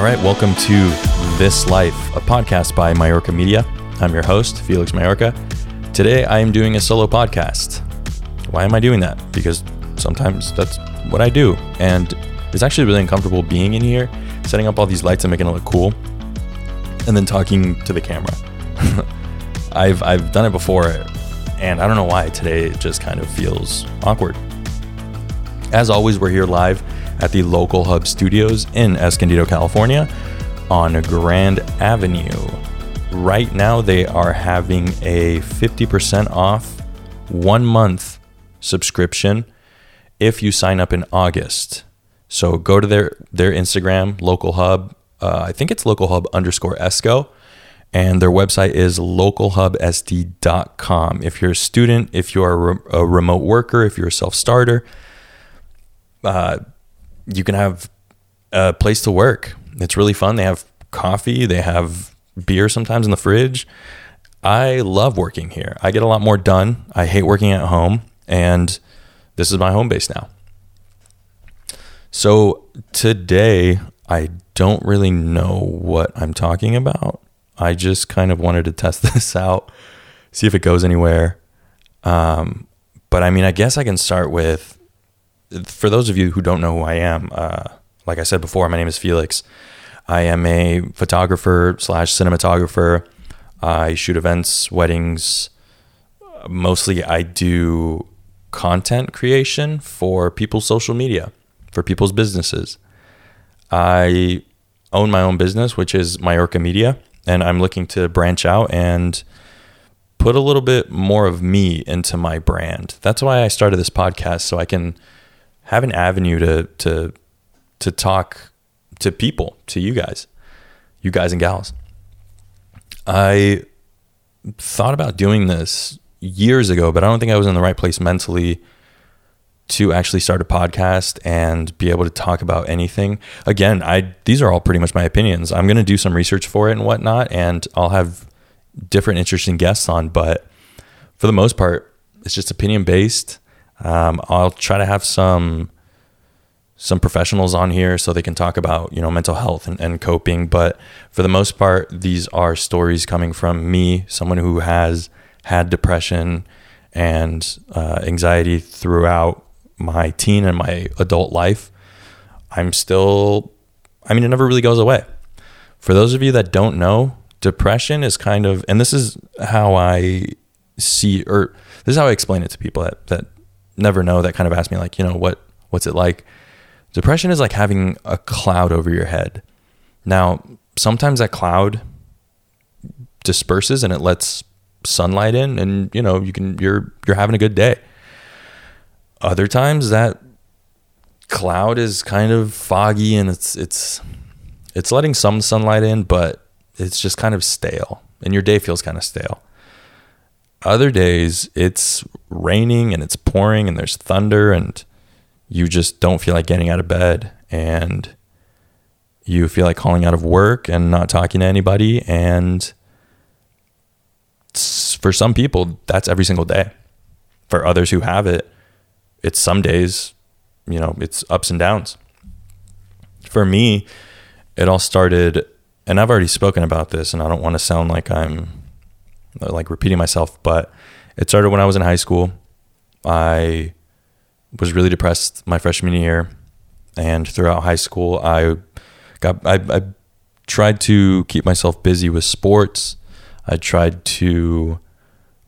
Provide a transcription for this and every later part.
All right, welcome to This Life, a podcast by Mayorca Media. I'm your host, Felix Mayorca. Today I am doing a solo podcast. Why am I doing that? Because sometimes that's what I do. And it's actually really uncomfortable being in here, setting up all these lights and making it look cool, and then talking to the camera. I've, I've done it before, and I don't know why today it just kind of feels awkward. As always, we're here live at the Local Hub Studios in Escondido, California on Grand Avenue. Right now, they are having a 50% off one month subscription if you sign up in August. So go to their, their Instagram, Local Hub. Uh, I think it's Local Hub underscore Esco. And their website is localhubsd.com. If you're a student, if you're a, re- a remote worker, if you're a self starter, uh, you can have a place to work. It's really fun. They have coffee, they have beer sometimes in the fridge. I love working here. I get a lot more done. I hate working at home, and this is my home base now. So today, I don't really know what I'm talking about. I just kind of wanted to test this out, see if it goes anywhere. Um, but I mean, I guess I can start with for those of you who don't know who I am, uh, like I said before, my name is Felix. I am a photographer slash cinematographer. I shoot events, weddings. Mostly, I do content creation for people's social media, for people's businesses. I own my own business, which is Mayorca Media, and I'm looking to branch out and put a little bit more of me into my brand. That's why I started this podcast, so I can have an avenue to to to talk to people, to you guys, you guys and gals. I thought about doing this years ago, but I don't think I was in the right place mentally to actually start a podcast and be able to talk about anything. Again, I these are all pretty much my opinions. I'm going to do some research for it and whatnot, and I'll have different interesting guests on. But for the most part, it's just opinion based. Um, I'll try to have some some professionals on here so they can talk about you know mental health and, and coping. But for the most part, these are stories coming from me, someone who has had depression and uh, anxiety throughout my teen and my adult life. I'm still, I mean, it never really goes away. For those of you that don't know, depression is kind of, and this is how I see, or this is how I explain it to people that, that never know that kind of ask me like, you know, what what's it like? Depression is like having a cloud over your head. Now, sometimes that cloud disperses and it lets sunlight in and you know, you can you're you're having a good day. Other times that cloud is kind of foggy and it's it's it's letting some sunlight in, but it's just kind of stale and your day feels kind of stale. Other days, it's raining and it's pouring and there's thunder and you just don't feel like getting out of bed and you feel like calling out of work and not talking to anybody. And for some people, that's every single day. For others who have it, it's some days, you know, it's ups and downs. For me, it all started, and I've already spoken about this, and I don't want to sound like I'm like repeating myself, but it started when I was in high school. I was really depressed my freshman year, and throughout high school, I got I, I tried to keep myself busy with sports. I tried to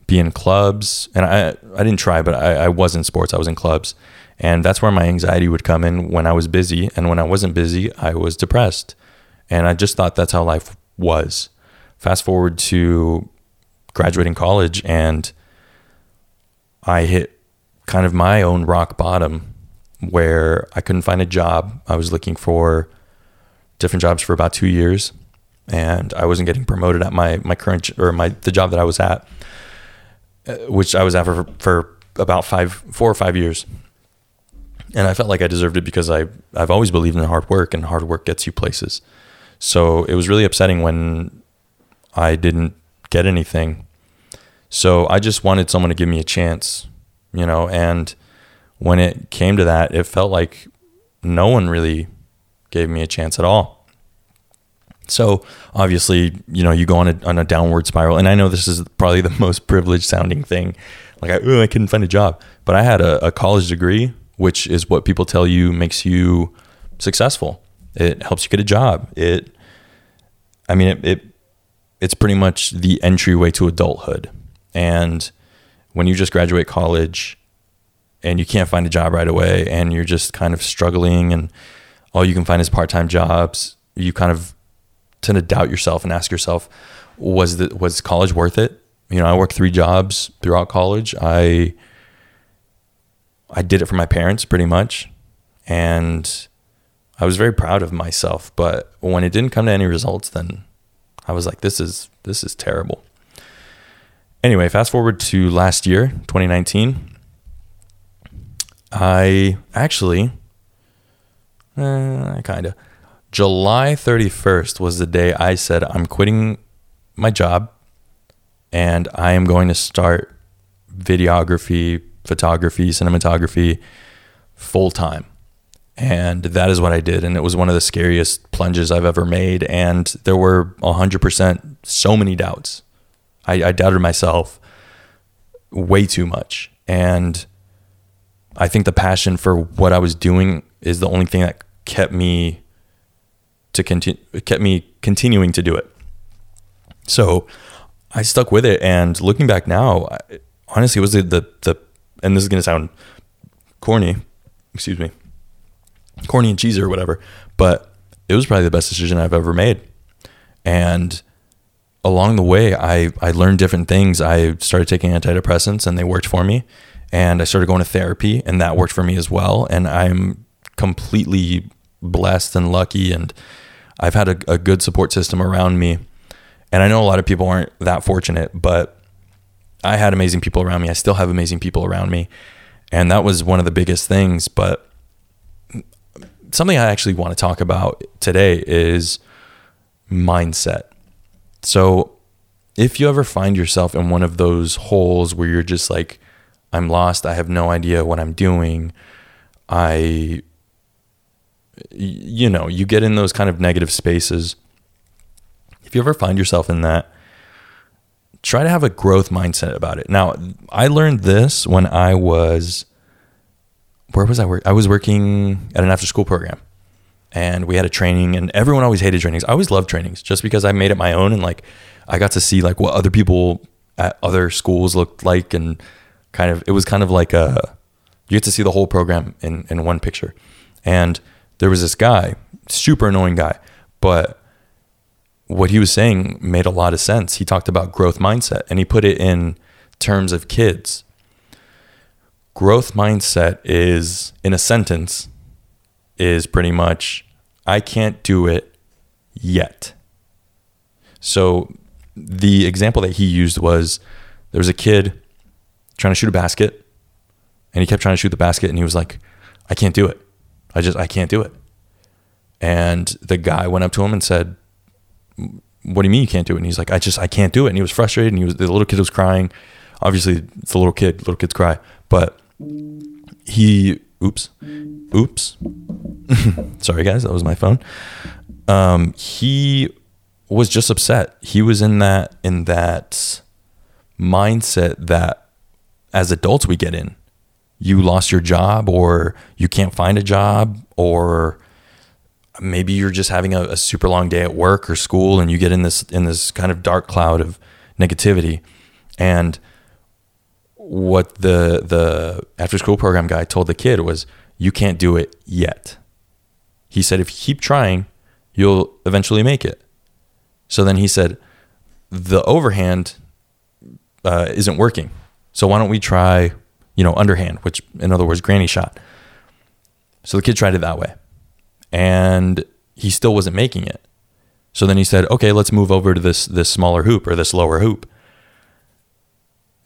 be in clubs, and I I didn't try, but I, I was in sports. I was in clubs, and that's where my anxiety would come in when I was busy, and when I wasn't busy, I was depressed, and I just thought that's how life was. Fast forward to graduating college and I hit kind of my own rock bottom where I couldn't find a job. I was looking for different jobs for about two years and I wasn't getting promoted at my, my current or my, the job that I was at, uh, which I was at for, for about five, four or five years. And I felt like I deserved it because I, I've always believed in hard work and hard work gets you places. So it was really upsetting when I didn't get anything. So I just wanted someone to give me a chance, you know, and when it came to that, it felt like no one really gave me a chance at all. So obviously, you know, you go on a, on a downward spiral. And I know this is probably the most privileged sounding thing. Like, I, oh, I couldn't find a job. But I had a, a college degree, which is what people tell you makes you successful. It helps you get a job. It, I mean, it, it it's pretty much the entryway to adulthood. And when you just graduate college and you can't find a job right away and you're just kind of struggling and all you can find is part-time jobs, you kind of tend to doubt yourself and ask yourself, was the was college worth it? You know, I worked three jobs throughout college. I I did it for my parents pretty much. And I was very proud of myself. But when it didn't come to any results, then I was like, this is this is terrible. Anyway, fast forward to last year, 2019. I actually, uh, kind of, July 31st was the day I said, I'm quitting my job and I am going to start videography, photography, cinematography full time. And that is what I did. And it was one of the scariest plunges I've ever made. And there were 100% so many doubts. I, I doubted myself way too much. And I think the passion for what I was doing is the only thing that kept me to continue kept me continuing to do it. So I stuck with it, and looking back now, I, honestly, it was the, the the and this is gonna sound corny, excuse me, corny and cheesy or whatever, but it was probably the best decision I've ever made. And along the way, I I learned different things. I started taking antidepressants, and they worked for me. And I started going to therapy, and that worked for me as well. And I'm completely blessed and lucky, and I've had a, a good support system around me and I know a lot of people aren't that fortunate, but I had amazing people around me. I still have amazing people around me. And that was one of the biggest things. But something I actually want to talk about today is mindset. So if you ever find yourself in one of those holes where you're just like, I'm lost, I have no idea what I'm doing, I, you know, you get in those kind of negative spaces if you ever find yourself in that, try to have a growth mindset about it. Now, I learned this when I was where was I work? I was working at an after school program. And we had a training and everyone always hated trainings. I always loved trainings just because I made it my own and like I got to see like what other people at other schools looked like and kind of it was kind of like a you get to see the whole program in in one picture. And there was this guy, super annoying guy, but what he was saying made a lot of sense. He talked about growth mindset and he put it in terms of kids. Growth mindset is, in a sentence, is pretty much, I can't do it yet. So the example that he used was there was a kid trying to shoot a basket and he kept trying to shoot the basket and he was like, I can't do it. I just, I can't do it. And the guy went up to him and said, what do you mean you can't do it? And he's like, I just, I can't do it. And he was frustrated and he was, the little kid was crying. Obviously it's a little kid, little kids cry, but he, oops, oops. Sorry guys, that was my phone. Um, he was just upset. He was in that, in that mindset that as adults we get in. You lost your job or you can't find a job or maybe you're just having a, a, super long day at work or school and you get in this in this kind of dark cloud of negativity and what the the after school program guy told the kid was you can't do it yet. He said if you keep trying you'll eventually make it. So then he said the overhand uh, isn't working. So why don't we try you know underhand which in other words granny shot. So the kid tried it that way. And he still wasn't making it. So then he said, "Okay, let's move over to this this smaller hoop or this lower hoop."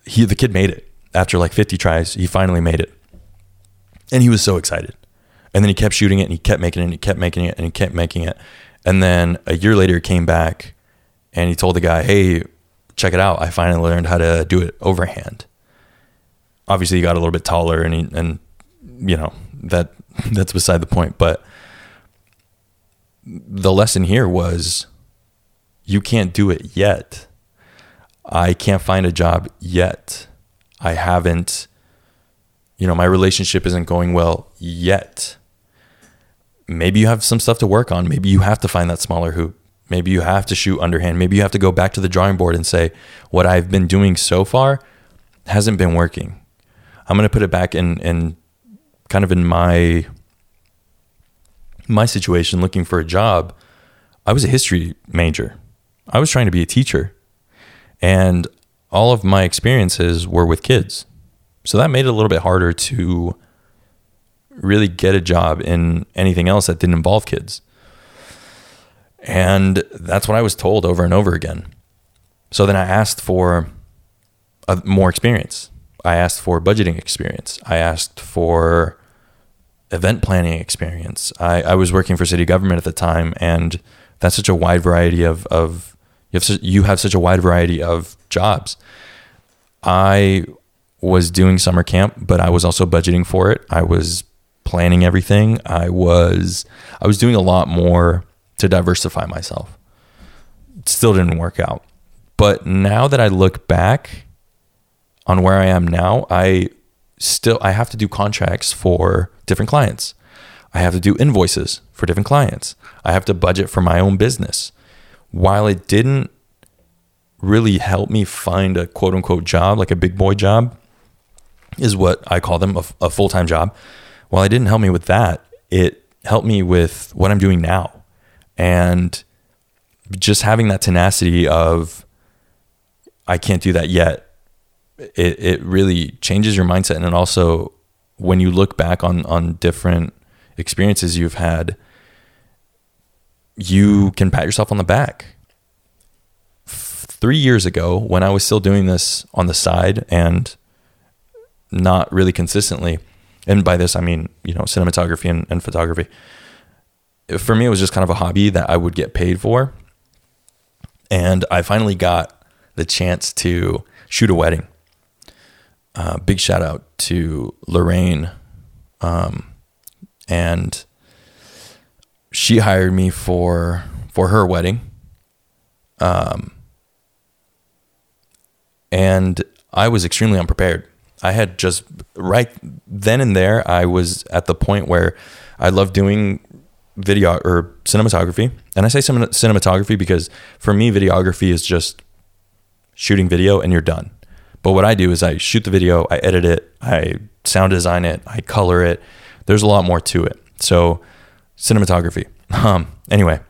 He the kid made it after like 50 tries. He finally made it, and he was so excited. And then he kept shooting it, and he kept making it, and he kept making it, and he kept making it. And then a year later, he came back, and he told the guy, "Hey, check it out! I finally learned how to do it overhand." Obviously, he got a little bit taller, and he, and you know that that's beside the point, but the lesson here was you can't do it yet. I can't find a job yet. I haven't, you know, my relationship isn't going well yet. Maybe you have some stuff to work on. Maybe you have to find that smaller hoop. Maybe you have to shoot underhand. Maybe you have to go back to the drawing board and say, what I've been doing so far hasn't been working. I'm going to put it back in, in kind of in my my situation looking for a job. I was a history major. I was trying to be a teacher. And all of my experiences were with kids. So that made it a little bit harder to really get a job in anything else that didn't involve kids. And that's what I was told over and over again. So then I asked for a, more experience. I asked for budgeting experience. I asked for event planning experience. I, I was working for city government at the time, and that's such a wide variety of, of you have, you have such a wide variety of jobs. I was doing summer camp, but I was also budgeting for it. I was planning everything. I was I was doing a lot more to diversify myself. It still didn't work out. But now that I look back on where I am now, I still I have to do contracts for different clients. I have to do invoices for different clients. I have to budget for my own business. While it didn't really help me find a quote unquote job, like a big boy job, is what I call them a, a full time job. While it didn't help me with that, it helped me with what I'm doing now and just having that tenacity of I can't do that yet. It it really changes your mindset, and it also when you look back on on different experiences you've had, you can pat yourself on the back. Three years ago, when I was still doing this on the side and not really consistently, and by this I mean you know cinematography and, and photography for me, it was just kind of a hobby that I would get paid for. And I finally got the chance to shoot a wedding. Uh, big shout out to Lorraine. Um, and she hired me for for her wedding. Um, and I was extremely unprepared. I had just right then and there, I was at the point where I love doing video or cinematography. And I say cinematography because for me, videography is just shooting video and you're done. But what I do is I shoot the video, I edit it, I sound design it, I color it. There's a lot more to it. So, cinematography. Um, anyway,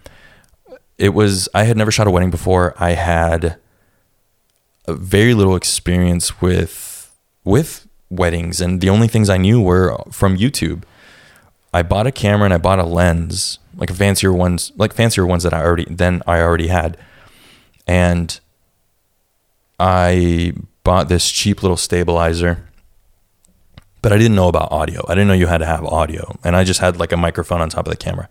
it was, I had never shot a wedding before. I had very little experience with, with weddings. And the only things I knew were from YouTube. I bought a camera and I bought a lens, like fancier ones, like fancier ones that I already then I already had, and I bought this cheap little stabilizer. But I didn't know about audio. I didn't know you had to have audio, and I just had like a microphone on top of the camera.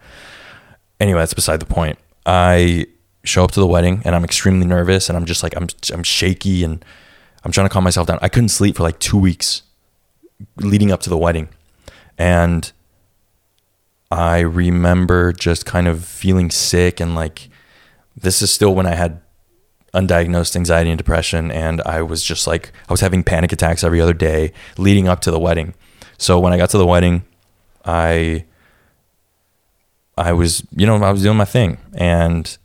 Anyway, that's beside the point. I show up to the wedding and I'm extremely nervous and I'm just like I'm I'm shaky and I'm trying to calm myself down. I couldn't sleep for like 2 weeks leading up to the wedding. And I remember just kind of feeling sick and like this is still when I had undiagnosed anxiety and depression and I was just like I was having panic attacks every other day leading up to the wedding. So when I got to the wedding, I I was, you know, I was doing my thing and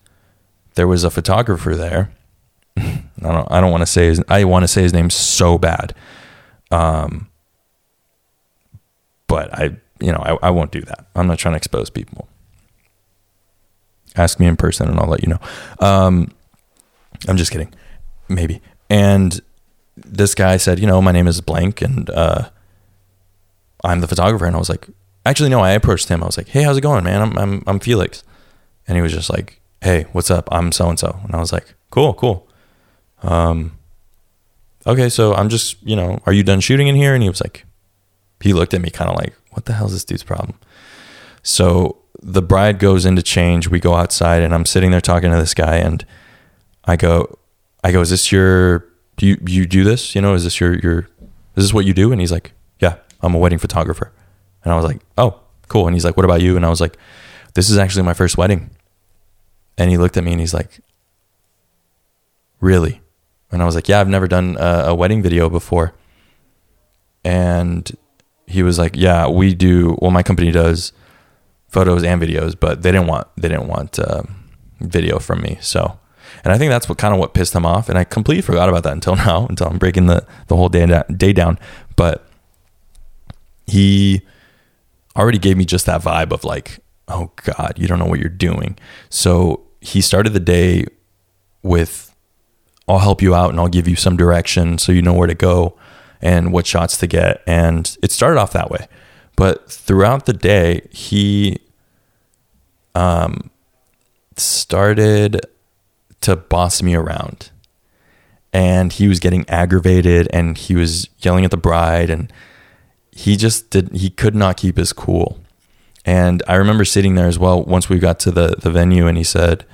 there was a photographer there. I don't I don't want to say his I want to say his name so bad. Um but I you know, I, I won't do that. I'm not trying to expose people. Ask me in person and I'll let you know. Um, I'm just kidding. Maybe. And this guy said, you know, my name is blank and uh, I'm the photographer. And I was like, actually, no, I approached him. I was like, hey, how's it going, man? I'm, I'm, I'm Felix. And he was just like, hey, what's up? I'm so and so. And I was like, cool, cool. Um, okay, so I'm just, you know, are you done shooting in here? And he was like, he looked at me kind of like, what the hell is this dude's problem? So the bride goes into change. We go outside, and I'm sitting there talking to this guy, and I go, I go, is this your? Do you you do this? You know, is this your your? Is this what you do? And he's like, yeah, I'm a wedding photographer. And I was like, oh, cool. And he's like, what about you? And I was like, this is actually my first wedding. And he looked at me and he's like, Really? And I was like, Yeah, I've never done a, a wedding video before. And he was like, Yeah, we do. Well, my company does photos and videos, but they didn't want they didn't want uh, video from me. So, and I think that's what kind of what pissed him off. And I completely forgot about that until now, until I'm breaking the the whole day day down. But he already gave me just that vibe of like, oh God, you don't know what you're doing. So he started the day with, I'll help you out and I'll give you some direction so you know where to go and what shots to get. And it started off that way. But throughout the day, he um, started to boss me around. And he was getting aggravated and he was yelling at the bride and he just did he could not keep his cool. And I remember sitting there as well once we got to the the venue and he said,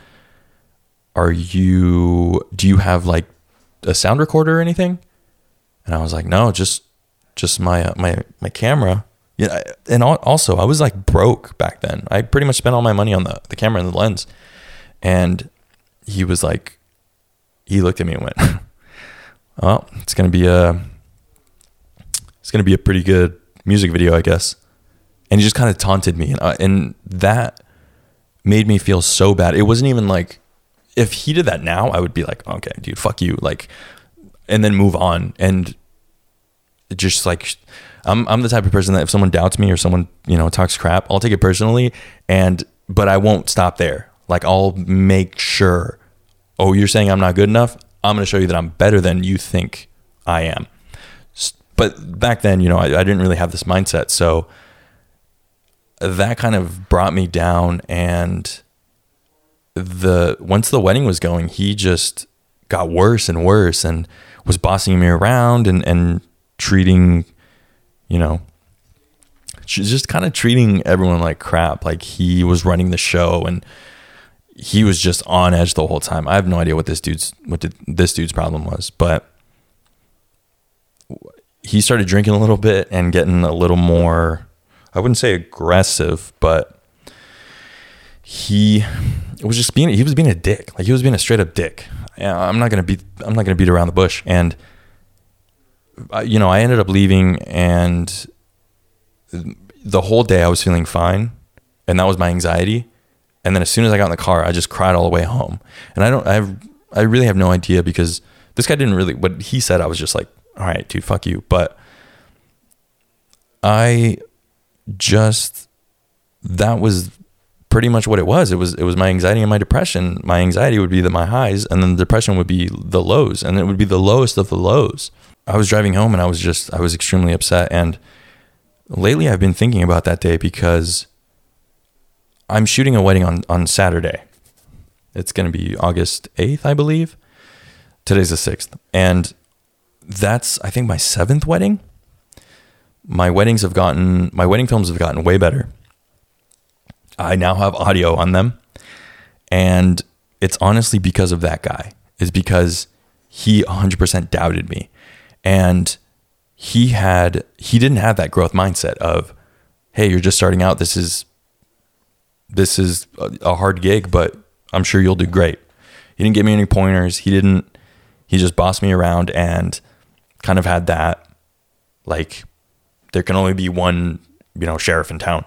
"Are you do you have like a sound recorder or anything?" And I was like, "No, just just my uh, my my camera." Yeah, and also I was like broke back then. I pretty much spent all my money on the the camera and the lens. And he was like he looked at me and went, "Well, it's to be a it's to be a pretty good music video, I guess. And he just kind of taunted me. And, uh, and that made me feel so bad. It wasn't even like, if he did that now, I would be like, okay, dude, fuck you. Like, and then move on. And just like, I'm, I'm the type of person that if someone doubts me or someone, you know, talks crap, I'll take it personally. And, but I won't stop there. Like, I'll make sure, oh, you're saying I'm not good enough? I'm going to show you that I'm better than you think I am but back then, you know, I, I didn't really have this mindset. So that kind of brought me down. And the once the wedding was going, he just got worse and worse and was bossing me around and, and treating, you know, just kind of treating everyone like crap. Like he was running the show and he was just on edge the whole time. I have no idea what this dude's what did, this dude's problem was, but he started drinking a little bit and getting a little more I wouldn't say aggressive, but he was just being he was being a dick. Like he was being a straight up dick. I'm not gonna beat I'm not gonna beat around the bush. And you know, I ended up leaving, and the whole day I was feeling fine, and that was my anxiety. And then as soon as I got in the car, I just cried all the way home. And I don't I have I really have no idea because this guy didn't really what he said. I was just like all right, dude, fuck you. But I just that was pretty much what it was. It was it was my anxiety and my depression. My anxiety would be the my highs, and then the depression would be the lows, and it would be the lowest of the lows. I was driving home, and I was just I was extremely upset. And lately, I've been thinking about that day because I'm shooting a wedding on on Saturday. It's going to be August eighth, I believe. Today's the sixth, and that's I think my seventh wedding. My weddings have gotten my wedding films have gotten way better. I now have audio on them, and it's honestly because of that guy. Is because he 100% doubted me, and he had he didn't have that growth mindset of, hey, you're just starting out. This is this is a hard gig, but I'm sure you'll do great. He didn't give me any pointers. He didn't. He just bossed me around and kind of had that like there can only be one, you know, sheriff in town.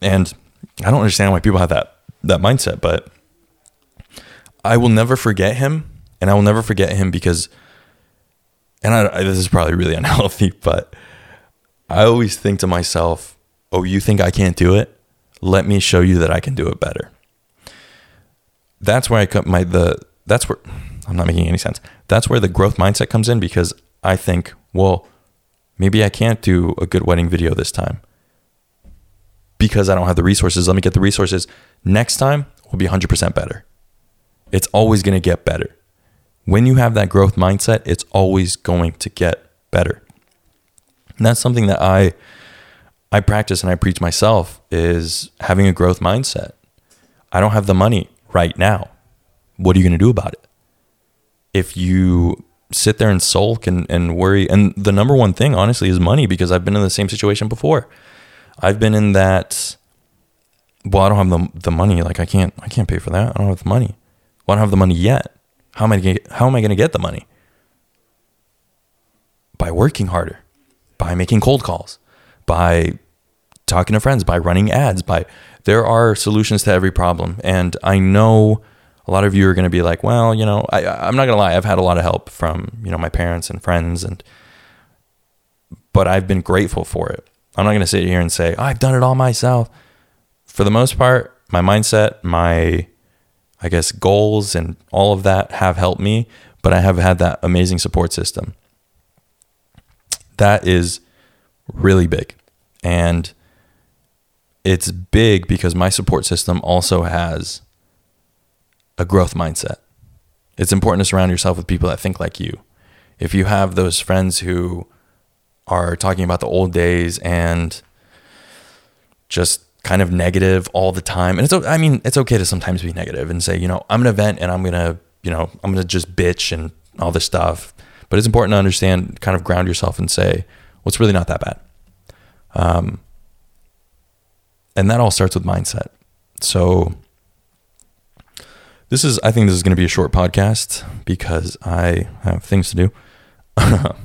And I don't understand why people have that that mindset, but I will never forget him and I will never forget him because and I, this is probably really unhealthy, but I always think to myself, "Oh, you think I can't do it? Let me show you that I can do it better." That's where I cut my the that's where I'm not making any sense. That's where the growth mindset comes in because I think, well, maybe I can't do a good wedding video this time because I don't have the resources. Let me get the resources. Next time will be 100% better. It's always going to get better. When you have that growth mindset, it's always going to get better. And that's something that I I practice and I preach myself is having a growth mindset. I don't have the money right now. What are you going to do about it? if you sit there and sulk and, and worry, and the number one thing, honestly, is money because I've been in the same situation before. I've been in that. Well, I don't have the the money. Like I can't I can't pay for that. I don't have the money. Well, I don't have the money yet. How am I gonna, how am I going to get the money? By working harder, by making cold calls, by talking to friends, by running ads, by there are solutions to every problem. And I know a lot of you are going to be like, well, you know, I, I'm not going to lie. I've had a lot of help from, you know, my parents and friends and, but I've been grateful for it. I'm not going to sit here and say, oh, I've done it all myself. For the most part, my mindset, my, I guess, goals and all of that have helped me, but I have had that amazing support system. That is really big. And it's big because my support system also has a growth mindset. It's important to surround yourself with people that think like you. If you have those friends who are talking about the old days and just kind of negative all the time, and it's I mean it's okay to sometimes be negative and say you know I'm gonna vent and I'm gonna you know I'm gonna just bitch and all this stuff, but it's important to understand, kind of ground yourself and say well it's really not that bad. Um, and that all starts with mindset. So this is, I think this is going to be a short podcast because I have things to do. no,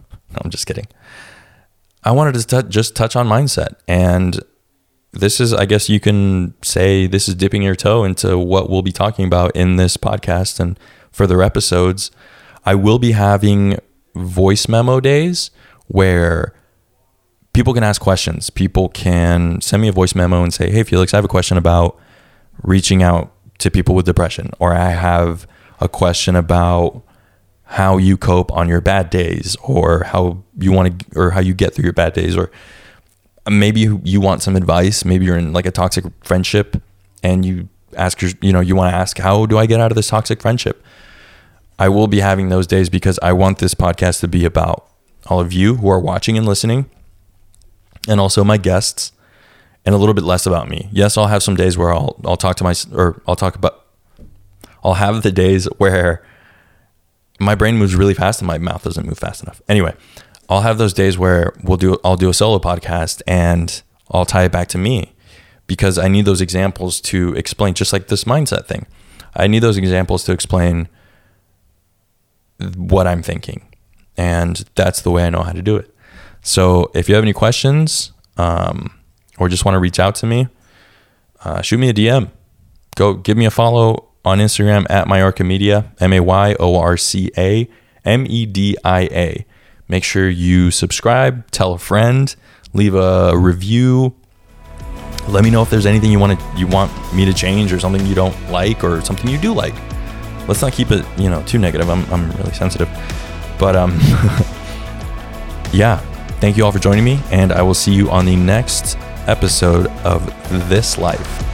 I'm just kidding. I wanted to t- just touch on mindset. And this is, I guess you can say, this is dipping your toe into what we'll be talking about in this podcast and further episodes. I will be having voice memo days where people can ask questions. People can send me a voice memo and say, Hey, Felix, I have a question about reaching out to people with depression, or I have a question about how you cope on your bad days, or how you want to, or how you get through your bad days, or uh, maybe you want some advice. Maybe you're in like a toxic friendship and you ask your, you know, you want to ask, how do I get out of this toxic friendship? I will be having those days because I want this podcast to be about all of you who are watching and listening, and also my guests and a little bit less about me. Yes, I'll have some days where I'll I'll talk to my or I'll talk about I'll have the days where my brain moves really fast and my mouth doesn't move fast enough. Anyway, I'll have those days where we'll do I'll do a solo podcast and I'll tie it back to me because I need those examples to explain just like this mindset thing. I need those examples to explain what I'm thinking. And that's the way I know how to do it. So if you have any questions, um, or just want to reach out to me, uh, shoot me a DM. Go give me a follow on Instagram at Mayorca Media, M A Y O R C A M E D I A. Make sure you subscribe, tell a friend, leave a review. Let me know if there's anything you want to you want me to change or something you don't like or something you do like. Let's not keep it, you know, too negative. I'm I'm really sensitive. But um yeah, thank you all for joining me and I will see you on the next episode of This Life.